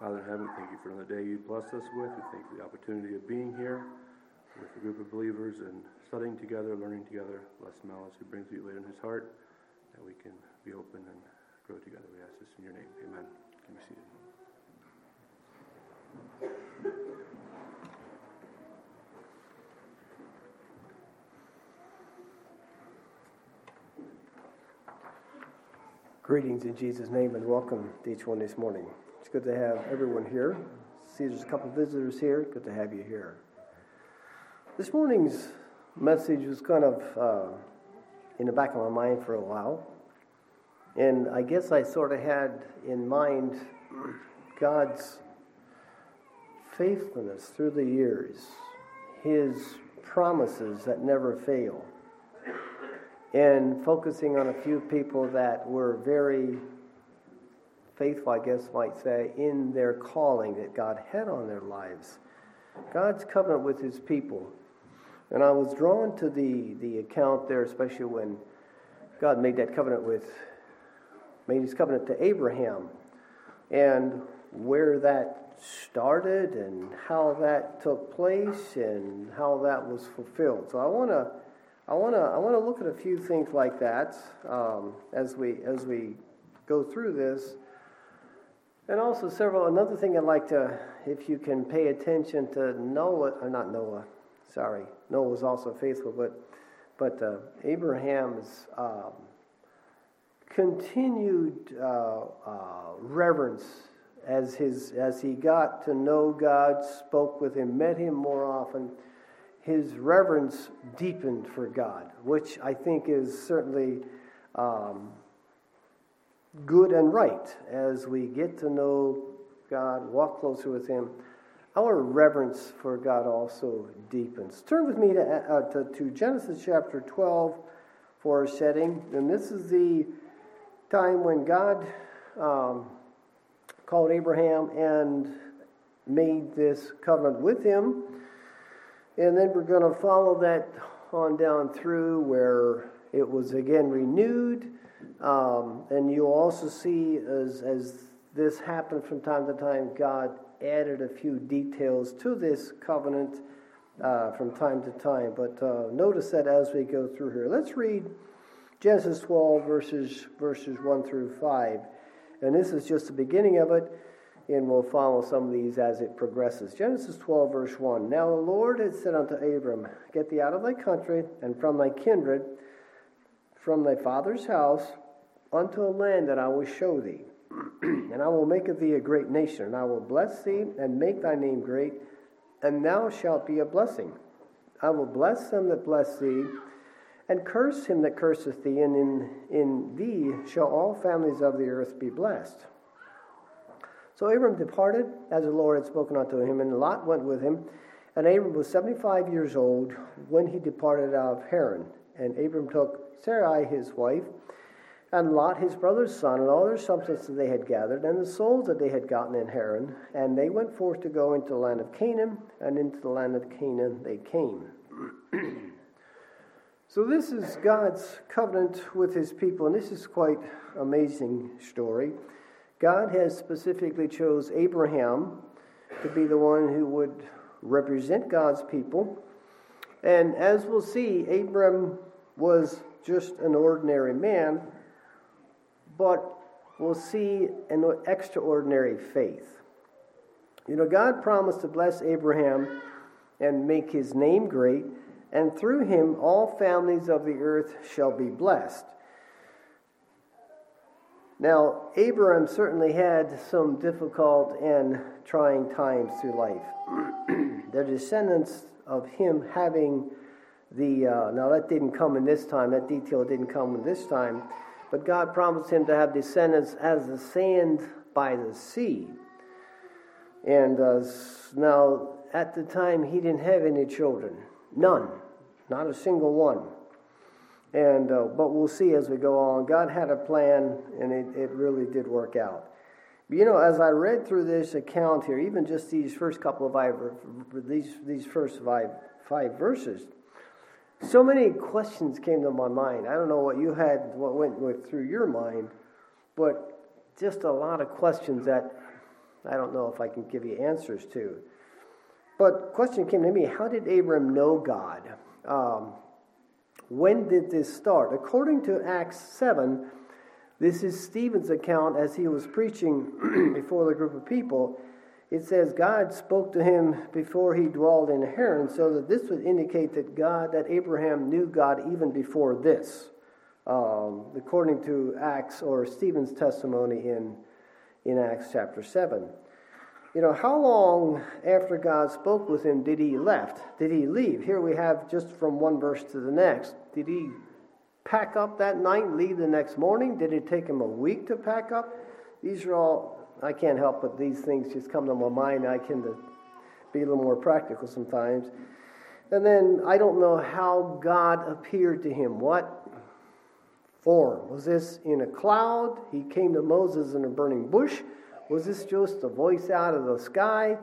Father in heaven, thank you for another day you blessed us with. We thank you for the opportunity of being here with a group of believers and studying together, learning together. Bless Malice who brings you later in his heart, that we can be open and grow together. We ask this in your name. Amen. Can be seated. Greetings in Jesus' name and welcome to each one this morning. Good to have everyone here. See, there's a couple visitors here. Good to have you here. This morning's message was kind of uh, in the back of my mind for a while. And I guess I sort of had in mind God's faithfulness through the years, His promises that never fail and focusing on a few people that were very faithful, I guess might say, in their calling that God had on their lives. God's covenant with his people. And I was drawn to the, the account there, especially when God made that covenant with, made his covenant to Abraham, and where that started and how that took place and how that was fulfilled. So I want to I want to I want to look at a few things like that um, as we as we go through this, and also several. Another thing I'd like to, if you can pay attention to Noah, or not Noah, sorry, Noah was also faithful, but but uh, Abraham's um, continued uh, uh, reverence as his as he got to know God, spoke with him, met him more often his reverence deepened for God, which I think is certainly um, good and right as we get to know God, walk closer with Him. Our reverence for God also deepens. Turn with me to, uh, to, to Genesis chapter 12 for setting. And this is the time when God um, called Abraham and made this covenant with him. And then we're going to follow that on down through where it was again renewed. Um, and you'll also see as, as this happened from time to time, God added a few details to this covenant uh, from time to time. But uh, notice that as we go through here. Let's read Genesis 12, verses, verses 1 through 5. And this is just the beginning of it and we'll follow some of these as it progresses. Genesis 12, verse 1. Now the Lord had said unto Abram, Get thee out of thy country, and from thy kindred, from thy father's house, unto a land that I will show thee. and I will make of thee a great nation, and I will bless thee, and make thy name great, and thou shalt be a blessing. I will bless them that bless thee, and curse him that curseth thee, and in, in thee shall all families of the earth be blessed. So Abram departed as the Lord had spoken unto him, and Lot went with him. And Abram was seventy five years old when he departed out of Haran. And Abram took Sarai his wife, and Lot his brother's son, and all their substance that they had gathered, and the souls that they had gotten in Haran. And they went forth to go into the land of Canaan, and into the land of Canaan they came. so this is God's covenant with his people, and this is quite amazing story. God has specifically chose Abraham to be the one who would represent God's people. And as we'll see, Abram was just an ordinary man, but we'll see an extraordinary faith. You know, God promised to bless Abraham and make his name great, and through him all families of the earth shall be blessed. Now, Abraham certainly had some difficult and trying times through life. the descendants of him having the, uh, now that didn't come in this time, that detail didn't come in this time, but God promised him to have descendants as the sand by the sea. And uh, now, at the time, he didn't have any children. None. Not a single one. And, uh, but we'll see as we go on. God had a plan, and it, it really did work out. You know, as I read through this account here, even just these first couple of five, these, these first five, five verses, so many questions came to my mind. I don't know what you had, what went, through your mind, but just a lot of questions that I don't know if I can give you answers to. But question came to me: How did Abram know God? Um, when did this start? According to Acts seven, this is Stephen's account as he was preaching before the group of people. It says God spoke to him before he dwelled in Haran, so that this would indicate that God, that Abraham knew God even before this, um, according to Acts or Stephen's testimony in in Acts chapter seven. You know, how long after God spoke with him did he left? Did he leave? Here we have just from one verse to the next. Did he pack up that night leave the next morning? Did it take him a week to pack up? These are all, I can't help but these things just come to my mind. I to be a little more practical sometimes. And then I don't know how God appeared to him. What form? Was this in a cloud? He came to Moses in a burning bush? Was this just a voice out of the sky?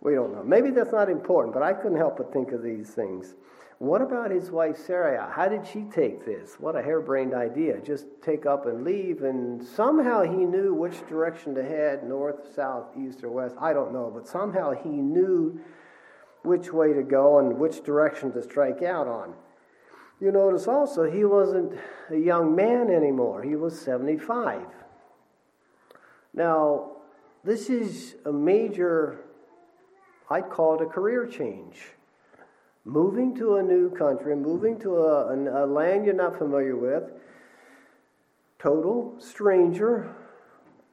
We don't know. Maybe that's not important, but I couldn't help but think of these things. What about his wife Sarah? How did she take this? What a harebrained idea. Just take up and leave, and somehow he knew which direction to head north, south, east, or west. I don't know, but somehow he knew which way to go and which direction to strike out on. You notice also he wasn't a young man anymore, he was 75. Now, this is a major, I'd call it a career change. Moving to a new country, moving to a, a, a land you're not familiar with, total stranger,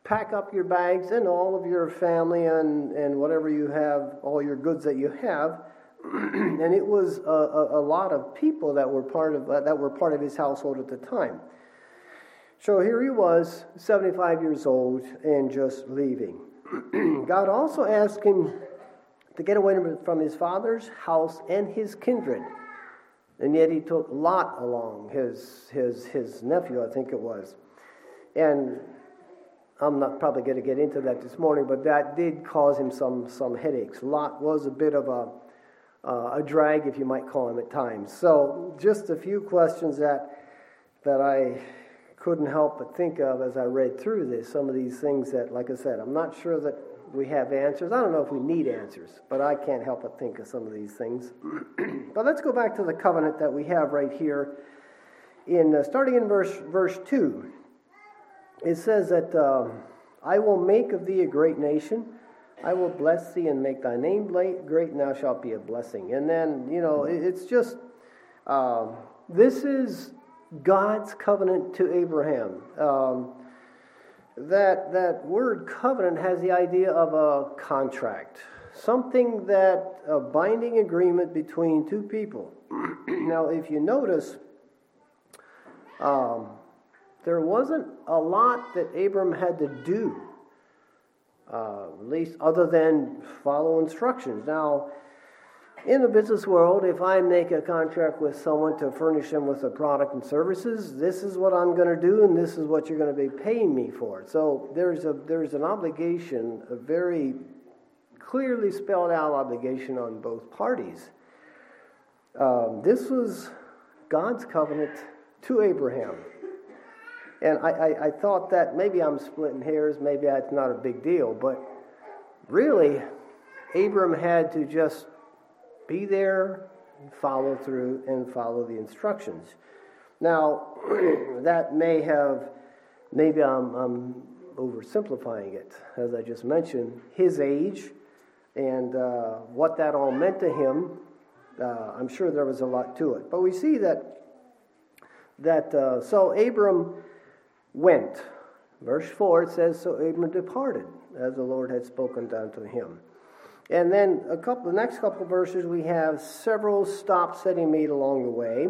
pack up your bags and all of your family and, and whatever you have, all your goods that you have. and it was a, a, a, lot of people that were part of that were part of his household at the time. So here he was, 75 years old, and just leaving. God also asked him to get away from his father's house and his kindred. And yet he took Lot along, his, his, his nephew, I think it was. And I'm not probably going to get into that this morning, but that did cause him some, some headaches. Lot was a bit of a, uh, a drag, if you might call him at times. So, just a few questions that, that I couldn't help but think of as I read through this. Some of these things that, like I said, I'm not sure that we have answers. I don't know if we need answers, but I can't help but think of some of these things. but let's go back to the covenant that we have right here. In uh, starting in verse verse two, it says that uh, I will make of thee a great nation. I will bless thee and make thy name great, and thou shalt be a blessing. And then you know it's just uh, this is God's covenant to Abraham. Um, that, that word covenant has the idea of a contract, something that, a binding agreement between two people. now, if you notice, um, there wasn't a lot that Abram had to do, uh, at least other than follow instructions. Now, in the business world, if I make a contract with someone to furnish them with a product and services, this is what I'm going to do, and this is what you're going to be paying me for. So there's a there's an obligation, a very clearly spelled out obligation on both parties. Um, this was God's covenant to Abraham. And I, I, I, thought that maybe I'm splitting hairs, maybe that's not a big deal, but really, Abram had to just be there, follow through, and follow the instructions. Now, that may have, maybe I'm, I'm, oversimplifying it, as I just mentioned, his age and uh, what that all meant to him. Uh, I'm sure there was a lot to it. But we see that, that uh, so Abram went. Verse 4 it says, So Abram departed, as the Lord had spoken unto him. And then a couple, the next couple verses, we have several stops that he made along the way.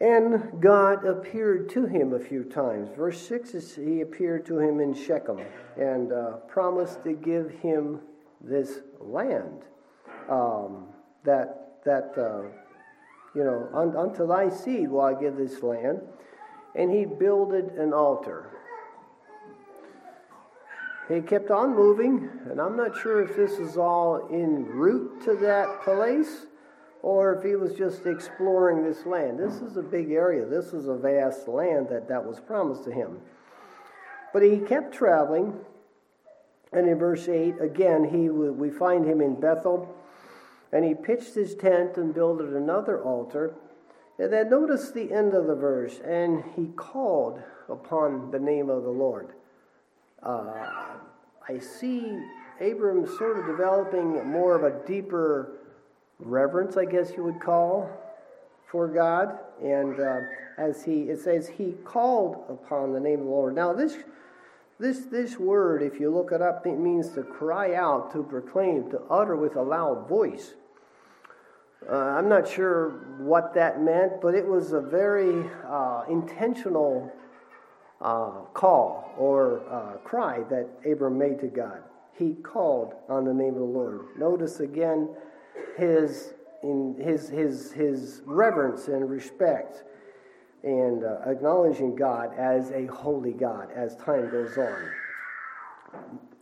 And God appeared to him a few times. Verse 6 is He appeared to him in Shechem and uh, promised to give him this land. Um, that, that uh, you know, unto thy seed will I give this land. And he builded an altar. He kept on moving, and I'm not sure if this is all en route to that place or if he was just exploring this land. This is a big area, this is a vast land that, that was promised to him. But he kept traveling, And in verse 8, again, he, we find him in Bethel. And he pitched his tent and builded another altar. And then notice the end of the verse. And he called upon the name of the Lord. Uh, I see Abram sort of developing more of a deeper reverence, I guess you would call, for God. And uh, as he, it says, he called upon the name of the Lord. Now, this, this, this word, if you look it up, it means to cry out, to proclaim, to utter with a loud voice. Uh, I'm not sure what that meant, but it was a very uh, intentional uh, call or uh, cry that Abram made to God. He called on the name of the Lord. Notice again his in his his his reverence and respect and uh, acknowledging God as a holy God as time goes on.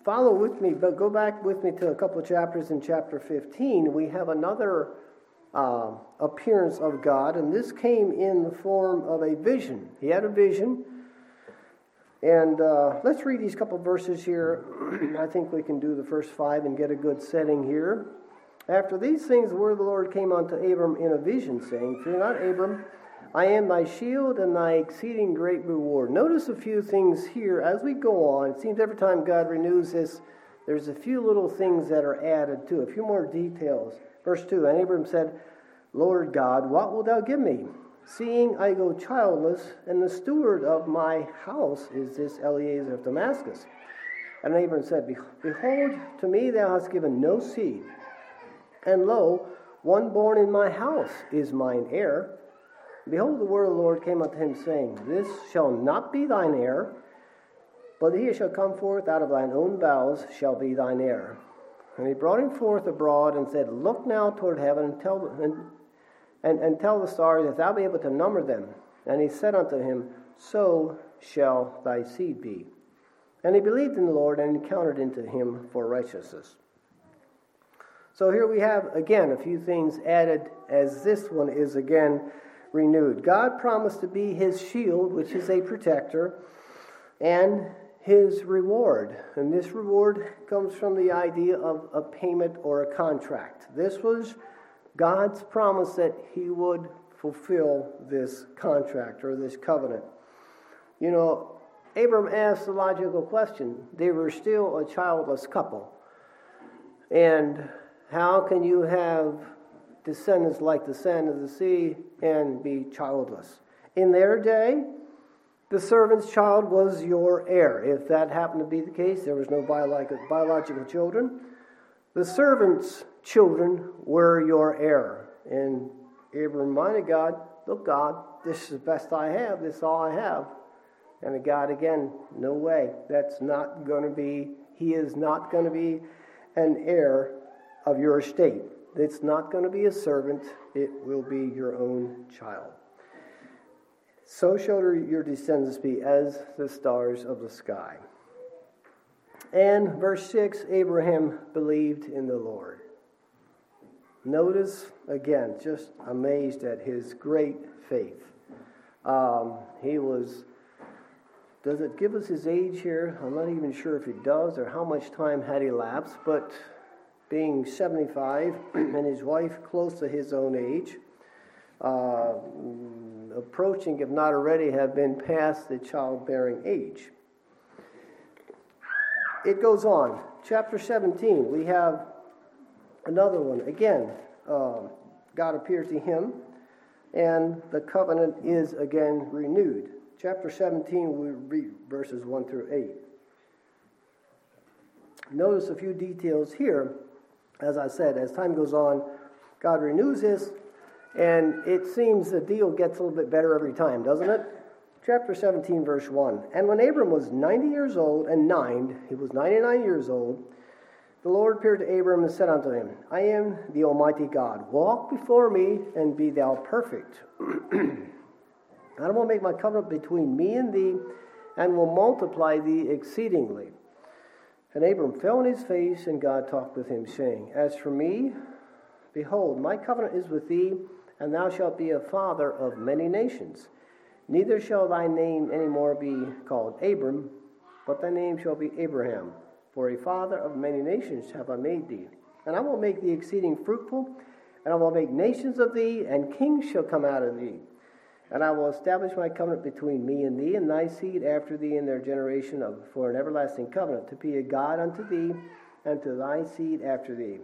Follow with me, but go back with me to a couple of chapters in chapter 15. We have another uh, appearance of God, and this came in the form of a vision. He had a vision. And uh, let's read these couple verses here. I think we can do the first five and get a good setting here. After these things, the word of the Lord came unto Abram in a vision, saying, Fear not, Abram, I am thy shield and thy exceeding great reward. Notice a few things here as we go on. It seems every time God renews this, there's a few little things that are added to, a few more details. Verse 2 And Abram said, Lord God, what wilt thou give me? Seeing I go childless, and the steward of my house is this Eliezer of Damascus. And Abram said, Behold, to me thou hast given no seed and lo, one born in my house is mine heir. Behold, the word of the Lord came unto him, saying, This shall not be thine heir, but he shall come forth out of thine own bowels shall be thine heir. And he brought him forth abroad and said, Look now toward heaven and tell, and, and, and tell the stars, if thou be able to number them. And he said unto him, So shall thy seed be. And he believed in the Lord and encountered into him for righteousness. So here we have again a few things added as this one is again renewed. God promised to be his shield, which is a protector, and his reward. And this reward comes from the idea of a payment or a contract. This was God's promise that he would fulfill this contract or this covenant. You know, Abram asked the logical question. They were still a childless couple. And how can you have descendants like the sand of the sea and be childless? In their day, the servant's child was your heir. If that happened to be the case, there was no biological children. The servant's children were your heir. And Abram reminded God, Look, God, this is the best I have. This is all I have. And God, again, no way. That's not going to be, he is not going to be an heir of your estate. It's not going to be a servant, it will be your own child. So shall your descendants be as the stars of the sky. And verse 6 Abraham believed in the Lord. Notice again, just amazed at his great faith. Um, he was, does it give us his age here? I'm not even sure if it does or how much time had elapsed, but being 75 and his wife close to his own age, uh, approaching, if not already, have been past the childbearing age. It goes on. Chapter 17, we have another one. Again, uh, God appears to him, and the covenant is again renewed. Chapter 17, we read verses 1 through 8. Notice a few details here as I said, as time goes on, God renews this, and it seems the deal gets a little bit better every time, doesn't it? Chapter 17, verse 1. And when Abram was 90 years old and nine, he was 99 years old, the Lord appeared to Abram and said unto him, I am the Almighty God. Walk before me and be thou perfect. I will make my covenant between me and thee, and will multiply thee exceedingly. And Abram fell on his face, and God talked with him, saying, As for me, behold, my covenant is with thee, and thou shalt be a father of many nations. Neither shall thy name any more be called Abram, but thy name shall be Abraham. For a father of many nations have I made thee. And I will make thee exceeding fruitful, and I will make nations of thee, and kings shall come out of thee. And I will establish my covenant between me and thee, and thy seed after thee in their generation of, for an everlasting covenant, to be a God unto thee, and to thy seed after thee.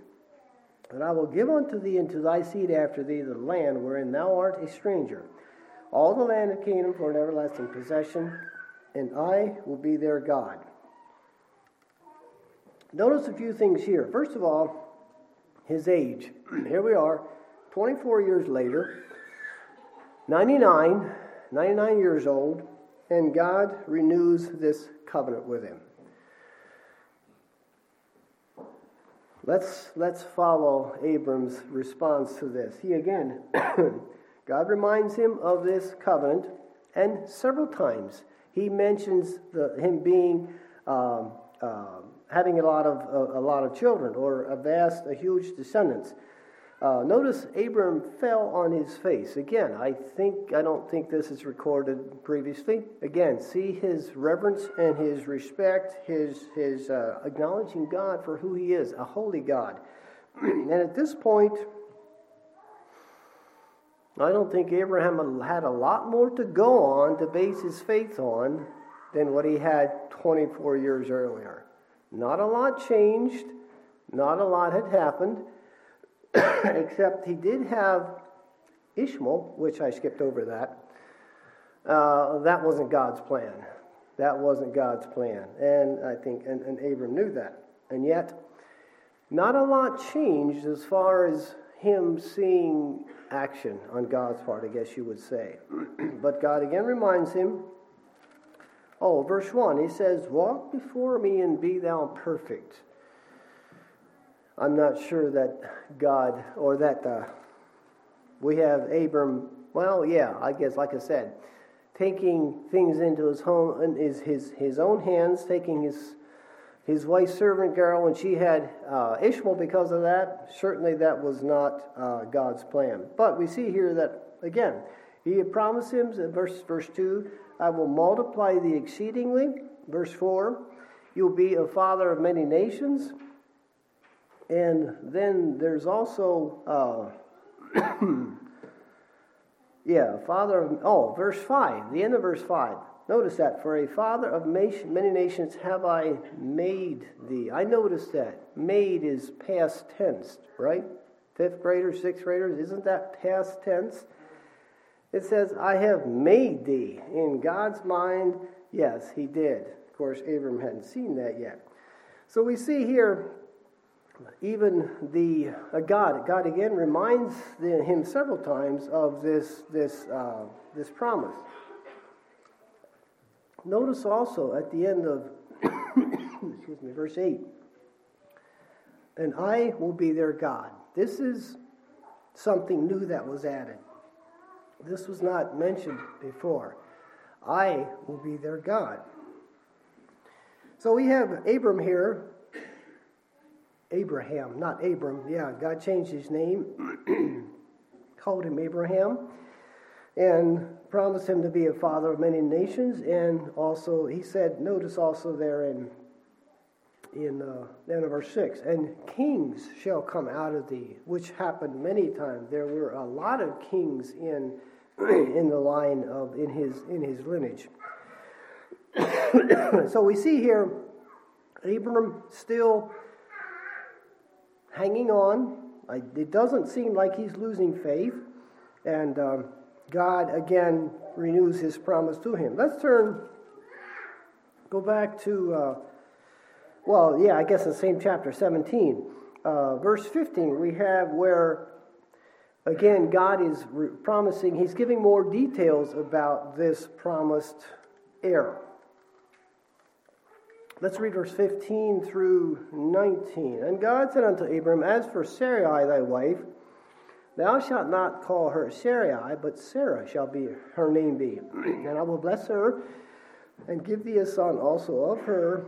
And I will give unto thee and to thy seed after thee the land wherein thou art a stranger, all the land of Canaan for an everlasting possession, and I will be their God. Notice a few things here. First of all, his age. Here we are, 24 years later, 99, 99 years old, and God renews this covenant with him. Let's, let's follow Abram's response to this. He again, God reminds him of this covenant, and several times he mentions the, him being um, uh, having a lot of a, a, lot of children or a vast, a huge descendants. Uh, notice Abram fell on his face. Again, I think I don't think this is recorded previously. Again, see his reverence and his respect, his his uh, acknowledging God for who He is, a holy God. and at this point, I don't think Abraham had a lot more to go on to base his faith on than what he had 24 years earlier. Not a lot changed. Not a lot had happened. except he did have Ishmael, which I skipped over that. Uh, that wasn't God's plan. That wasn't God's plan. And I think, and, and Abram knew that. And yet, not a lot changed as far as him seeing action on God's part, I guess you would say. but God again reminds him, oh, verse 1, he says, Walk before me and be thou perfect. I'm not sure that God or that uh, we have Abram. Well, yeah, I guess, like I said, taking things into his home his his his own hands, taking his his wife's servant girl, and she had uh, Ishmael because of that. Certainly, that was not uh, God's plan. But we see here that again, He had promised him. Verse verse two, I will multiply thee exceedingly. Verse four, you'll be a father of many nations. And then there's also, uh, yeah, father of, oh, verse 5, the end of verse 5. Notice that, for a father of many nations have I made thee. I noticed that. Made is past tense, right? Fifth graders, sixth graders, isn't that past tense? It says, I have made thee. In God's mind, yes, he did. Of course, Abram hadn't seen that yet. So we see here even the uh, God, God again reminds the, him several times of this, this, uh, this promise. Notice also at the end of excuse me, verse 8, and I will be their God. This is something new that was added. This was not mentioned before. I will be their God. So we have Abram here Abraham, not Abram. Yeah, God changed his name, called him Abraham, and promised him to be a father of many nations. And also, he said, notice also there in in uh, end of verse 6 and kings shall come out of thee which happened many times there were a lot of kings in in the line of in his in his lineage so we see here abram still hanging on. It doesn't seem like he's losing faith. And um, God again renews his promise to him. Let's turn, go back to, uh, well, yeah, I guess the same chapter, 17. Uh, verse 15, we have where, again, God is re- promising, he's giving more details about this promised heir. Let's read verse 15 through 19. And God said unto Abram, As for Sarai thy wife, thou shalt not call her Sarai, but Sarah shall be her name be. and I will bless her, and give thee a son also of her.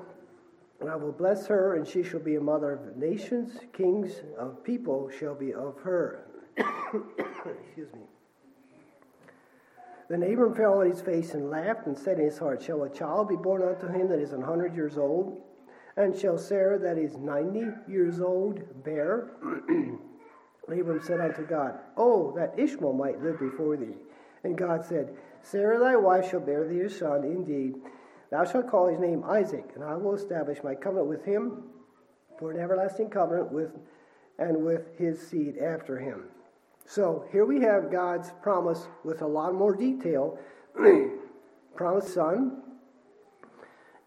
And I will bless her, and she shall be a mother of nations, kings of people shall be of her. Excuse me. Then Abram fell on his face and laughed and said in his heart, Shall a child be born unto him that is an hundred years old? And shall Sarah, that is ninety years old, bear? Abram said unto God, Oh, that Ishmael might live before thee. And God said, Sarah thy wife shall bear thee a son, indeed. Thou shalt call his name Isaac, and I will establish my covenant with him for an everlasting covenant with and with his seed after him. So here we have God's promise with a lot more detail. promised son,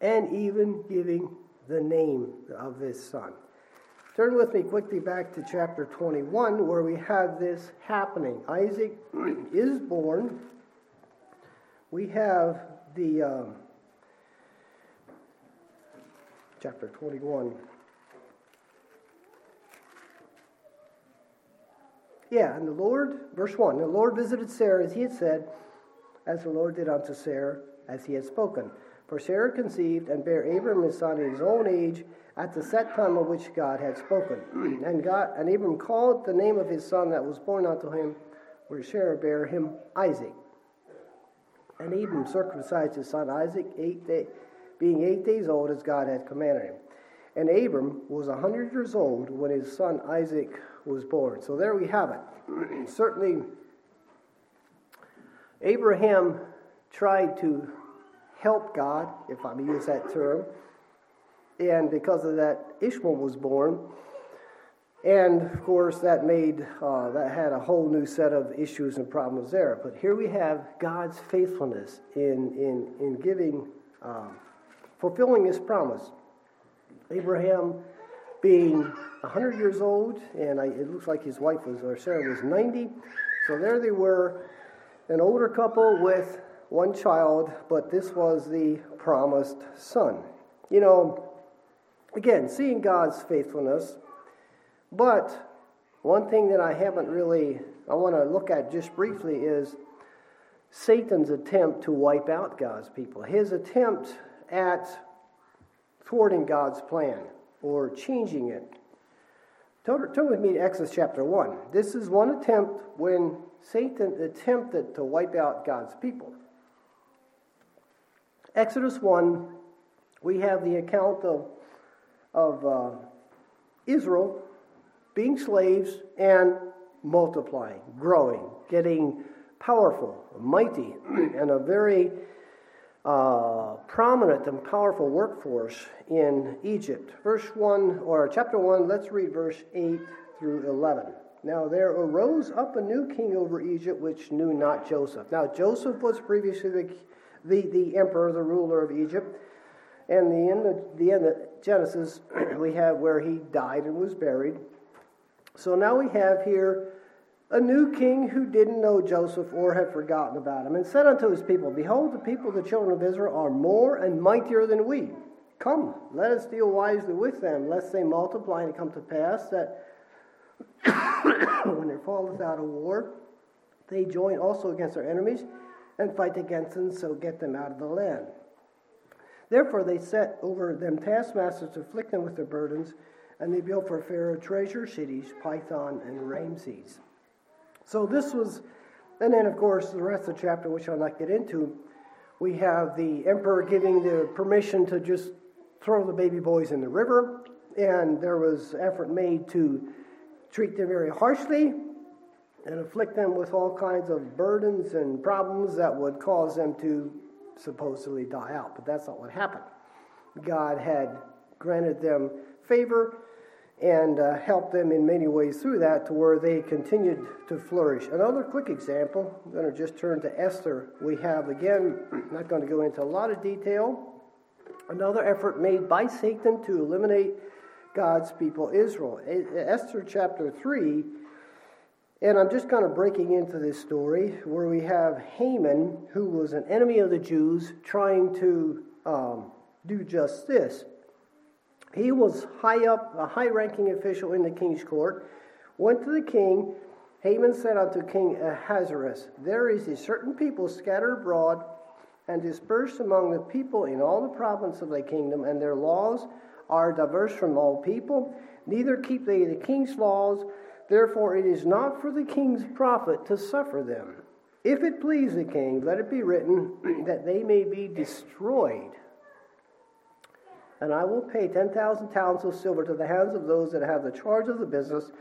and even giving the name of this son. Turn with me quickly back to chapter 21, where we have this happening. Isaac is born. We have the um, chapter 21. Yeah, and the Lord, verse 1 the Lord visited Sarah as he had said, as the Lord did unto Sarah, as he had spoken. For Sarah conceived and bare Abram his son in his own age at the set time of which God had spoken. and God and Abram called the name of his son that was born unto him, where Sarah bare him Isaac. And Abram circumcised his son Isaac, eight day, being eight days old, as God had commanded him. And Abram was a hundred years old when his son Isaac was born. So there we have it. Certainly, Abraham tried to help God, if I may use that term, and because of that, Ishmael was born. And of course, that made uh, that had a whole new set of issues and problems there. But here we have God's faithfulness in in in giving, um, fulfilling His promise. Abraham being 100 years old, and I, it looks like his wife was, or Sarah was 90. So there they were, an older couple with one child, but this was the promised son. You know, again, seeing God's faithfulness, but one thing that I haven't really, I want to look at just briefly is Satan's attempt to wipe out God's people, his attempt at thwarting God's plan or changing it. Turn, with me to Exodus chapter 1. This is one attempt when Satan attempted to wipe out God's people. Exodus 1, we have the account of, of uh, Israel being slaves and multiplying, growing, getting powerful, mighty, and a very uh, prominent and powerful workforce in Egypt. Verse 1, or chapter 1, let's read verse 8 through 11. Now there arose up a new king over Egypt which knew not Joseph. Now Joseph was previously the, the, the emperor, the ruler of Egypt. And the end of, the end of Genesis, we have where he died and was buried. So now we have here a new king who didn't know Joseph or had forgotten about him, and said unto his people, Behold, the people of the children of Israel are more and mightier than we. Come, let us deal wisely with them, lest they multiply and come to pass that when there falleth out a war, they join also against their enemies and fight against them, so get them out of the land. Therefore they set over them taskmasters to afflict them with their burdens, and they built for Pharaoh treasure cities, Pithom and Ramses. So this was, and then of course the rest of the chapter, which I'll not get into, we have the emperor giving the permission to just throw the baby boys in the river, and there was effort made to treat them very harshly and afflict them with all kinds of burdens and problems that would cause them to supposedly die out. But that's not what happened. God had granted them favor and uh, helped them in many ways through that to where they continued to flourish. Another quick example, I'm going to just turn to Esther. We have, again, not going to go into a lot of detail, another effort made by Satan to eliminate God's people, Israel. Esther chapter 3, and I'm just kind of breaking into this story where we have Haman, who was an enemy of the Jews, trying to um, do just this. He was high up, a high ranking official in the king's court, went to the king. Haman said unto King Ahasuerus, There is a certain people scattered abroad and dispersed among the people in all the province of thy kingdom, and their laws are diverse from all people. Neither keep they the king's laws, therefore it is not for the king's profit to suffer them. If it please the king, let it be written that they may be destroyed and I will pay 10,000 talents of silver to the hands of those that have the charge of the business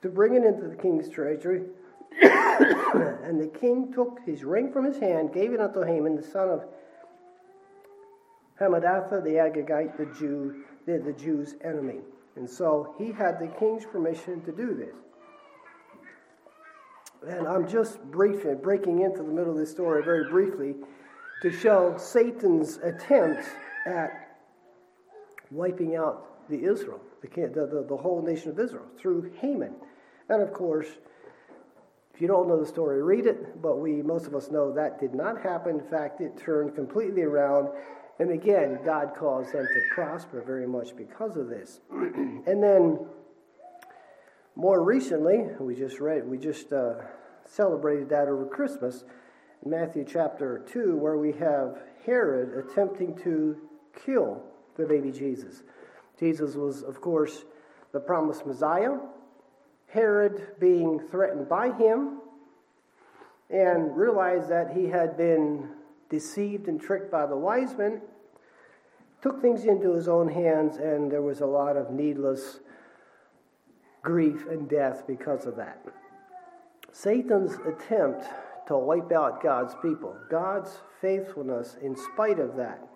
to bring it into the king's treasury. and the king took his ring from his hand, gave it unto Haman, the son of Hammedatha the Agagite, the Jew, the, the Jews' enemy. And so he had the king's permission to do this. And I'm just brief, breaking into the middle of this story very briefly to show Satan's attempt at wiping out the Israel, the, the, the whole nation of Israel, through Haman. And of course, if you don't know the story, read it, but we, most of us know that did not happen. In fact, it turned completely around. And again, God caused them to prosper very much because of this. and then more recently, we just read, we just uh, celebrated that over Christmas in Matthew chapter 2, where we have Herod attempting to kill the baby Jesus. Jesus was, of course, the promised Messiah. Herod being threatened by him and realized that he had been deceived and tricked by the wise men, took things into his own hands, and there was a lot of needless grief and death because of that. Satan's attempt to wipe out God's people, God's faithfulness in spite of that.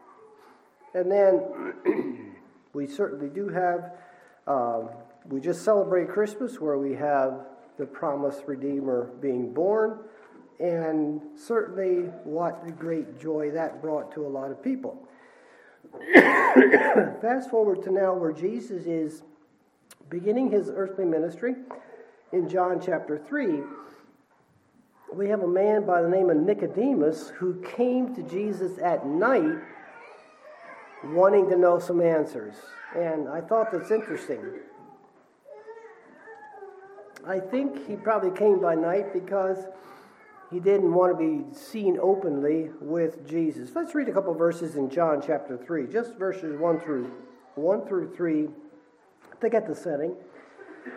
And then we certainly do have, um, we just celebrate Christmas where we have the promised Redeemer being born, and certainly what a great joy that brought to a lot of people. Fast forward to now where Jesus is beginning his earthly ministry in John chapter 3 we have a man by the name of Nicodemus who came to Jesus at night wanting to know some answers. And I thought that's interesting. I think he probably came by night because he didn't want to be seen openly with Jesus. Let's read a couple verses in John chapter 3, just verses 1 through 1 through 3 to get the setting.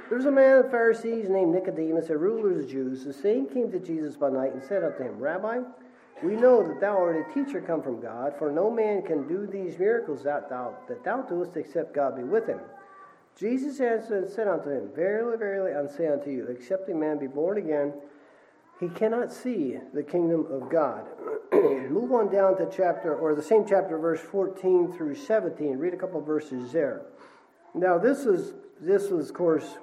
There was a man of the Pharisees named Nicodemus, a ruler of the Jews. The same came to Jesus by night and said unto him, Rabbi, we know that thou art a teacher come from God, for no man can do these miracles that thou, that thou doest except God be with him. Jesus answered and said unto him, Verily, verily, I say unto you, except a man be born again, he cannot see the kingdom of God. Move on down to chapter, or the same chapter, verse 14 through 17. Read a couple verses there. Now, this is this was, of course,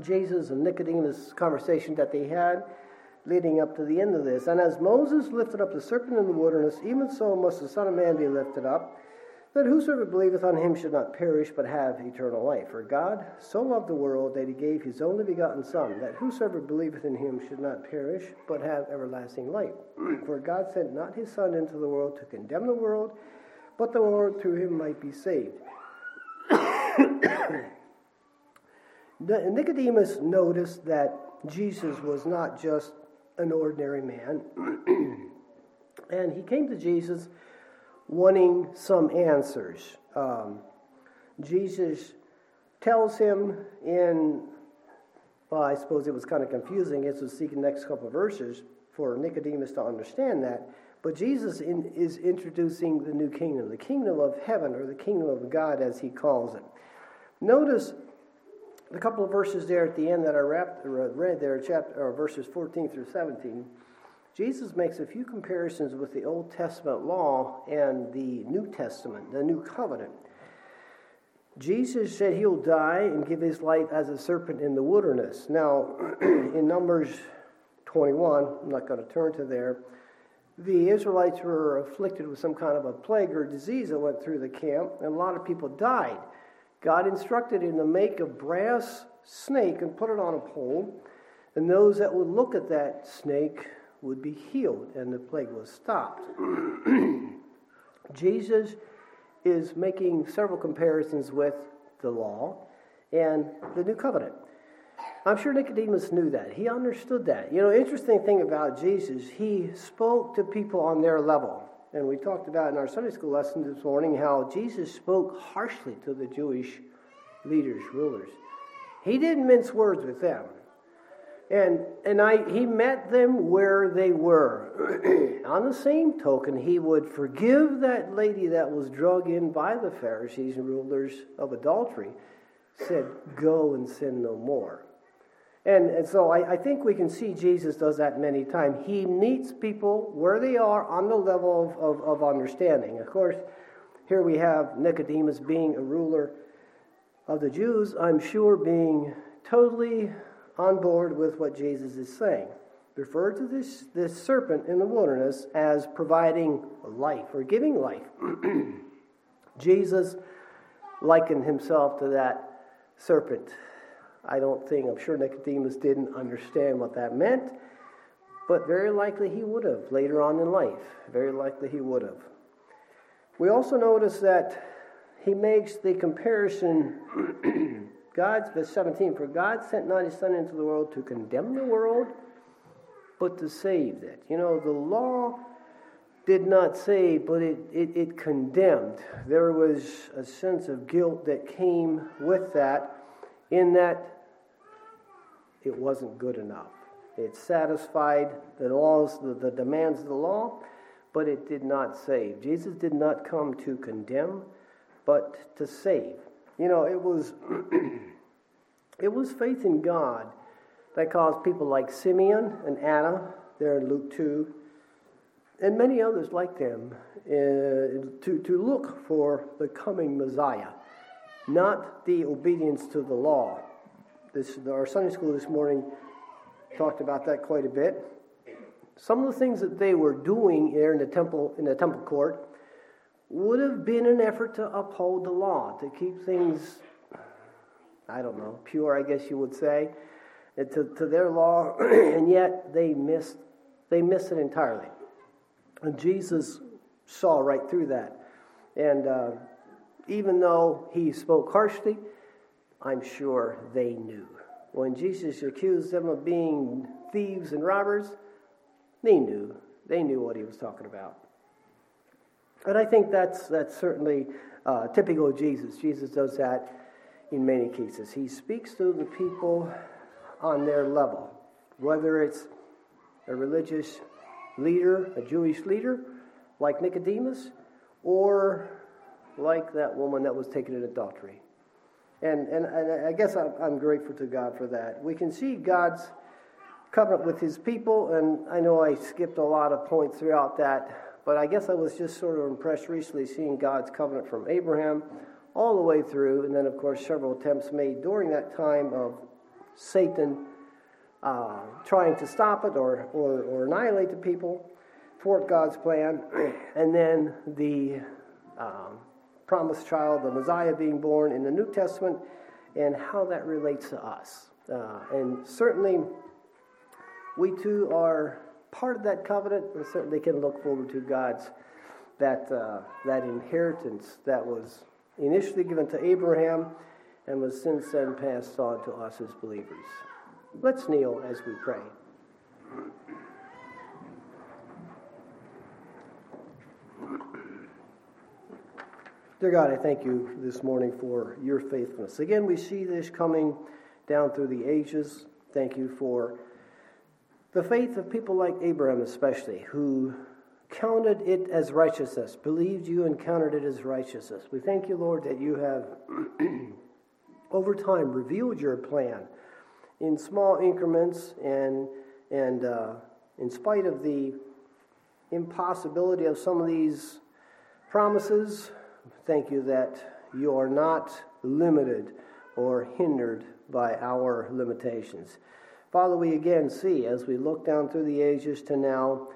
Jesus and Nicodemus' conversation that they had leading up to the end of this. And as Moses lifted up the serpent in the wilderness, even so must the Son of Man be lifted up, that whosoever believeth on him should not perish, but have eternal life. For God so loved the world that he gave his only begotten Son, that whosoever believeth in him should not perish, but have everlasting life. For God sent not his Son into the world to condemn the world, but the world through him might be saved. Nicodemus noticed that Jesus was not just an ordinary man, and he came to Jesus wanting some answers. Um, Jesus tells him in, well, I suppose it was kind of confusing as to see the next couple of verses for Nicodemus to understand that. But Jesus in, is introducing the new kingdom, the kingdom of heaven, or the kingdom of God, as he calls it. Notice a couple of verses there at the end that I uh, read there, chapter, verses 14 through 17, Jesus makes a few comparisons with the Old Testament law and the New Testament, the New Covenant. Jesus said he'll die and give his life as a serpent in the wilderness. Now, in Numbers 21, I'm not going to turn to there, the Israelites were afflicted with some kind of a plague or disease that went through the camp, and a lot of people died. God instructed him to make a brass snake and put it on a pole, and those that would look at that snake would be healed, and the plague was stopped. Jesus is making several comparisons with the law and the new covenant. I'm sure Nicodemus knew that. He understood that. You know, interesting thing about Jesus, he spoke to people on their level. And we talked about in our Sunday school lesson this morning how Jesus spoke harshly to the Jewish leaders, rulers. He didn't mince words with them. And, and I, he met them where they were. On the same token, he would forgive that lady that was drug in by the Pharisees and rulers of adultery, said, Go and sin no more. And, and so I, I think we can see Jesus does that many times. He meets people where they are on the level of, of, of understanding. Of course, here we have Nicodemus being a ruler of the Jews, I'm sure being totally on board with what Jesus is saying. Refer to this, this serpent in the wilderness as providing life or giving life. Jesus likened himself to that serpent. I don't think, I'm sure Nicodemus didn't understand what that meant, but very likely he would have later on in life. Very likely he would have. We also notice that he makes the comparison, God's, verse 17, for God sent not his Son into the world to condemn the world, but to save it. You know, the law did not save, but it, it, it condemned. There was a sense of guilt that came with that, in that it wasn't good enough. It satisfied the laws, the, the demands of the law, but it did not save. Jesus did not come to condemn, but to save. You know, it was it was faith in God that caused people like Simeon and Anna, there in Luke 2, and many others like them uh, to, to look for the coming Messiah, not the obedience to the law. This, our Sunday school this morning talked about that quite a bit. Some of the things that they were doing here in the temple in the temple court would have been an effort to uphold the law, to keep things, I don't know, pure, I guess you would say, to, to their law, and yet they missed they missed it entirely. And Jesus saw right through that. And uh, even though he spoke harshly, I'm sure they knew. When Jesus accused them of being thieves and robbers, they knew. They knew what he was talking about. And I think that's, that's certainly uh, typical of Jesus. Jesus does that in many cases. He speaks to the people on their level, whether it's a religious leader, a Jewish leader, like Nicodemus, or like that woman that was taken in adultery. And, and, and I guess I'm, I'm grateful to God for that. We can see God's covenant with his people, and I know I skipped a lot of points throughout that, but I guess I was just sort of impressed recently seeing God's covenant from Abraham all the way through, and then, of course, several attempts made during that time of Satan uh, trying to stop it or, or, or annihilate the people, thwart God's plan, and then the um, promised child, the Messiah being born in the New Testament, and how that relates to us. Uh, and certainly, we too are part of that covenant and certainly can look forward to God's that uh, that inheritance that was initially given to Abraham and was since then passed on to us as believers. Let's kneel as we pray. Dear God, I thank you this morning for your faithfulness. Again, we see this coming down through the ages. Thank you for the faith of people like Abraham, especially, who counted it as righteousness, believed you and counted it as righteousness. We thank you, Lord, that you have, over time, revealed your plan in small increments and, and uh, in spite of the impossibility of some of these promises, thank you that you are not limited or hindered by our limitations. Father, we again see as we look down through the ages to now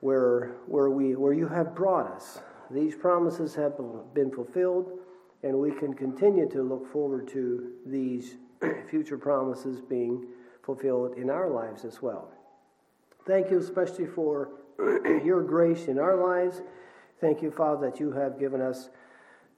where, where, we, where you have brought us. These promises have been fulfilled, and we can continue to look forward to these future promises being fulfilled in our lives as well. Thank you especially for your grace in our lives. Thank you, Father, that you have given us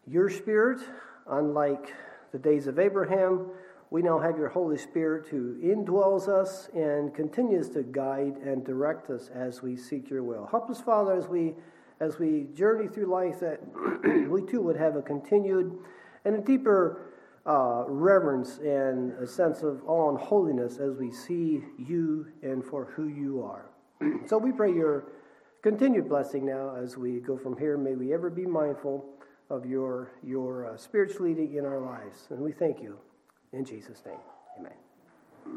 your Spirit, unlike the days of Abraham. We now have your Holy Spirit who indwells us and continues to guide and direct us as we seek your will. Help us, Father, as we as we journey through life, that we too would have a continued and a deeper uh, reverence and a sense of awe and holiness as we see you and for who you are. so we pray your continued blessing now as we go from here. May we ever be mindful of your, your uh, spiritual leading in our lives. And we thank you. In Jesus' name, amen.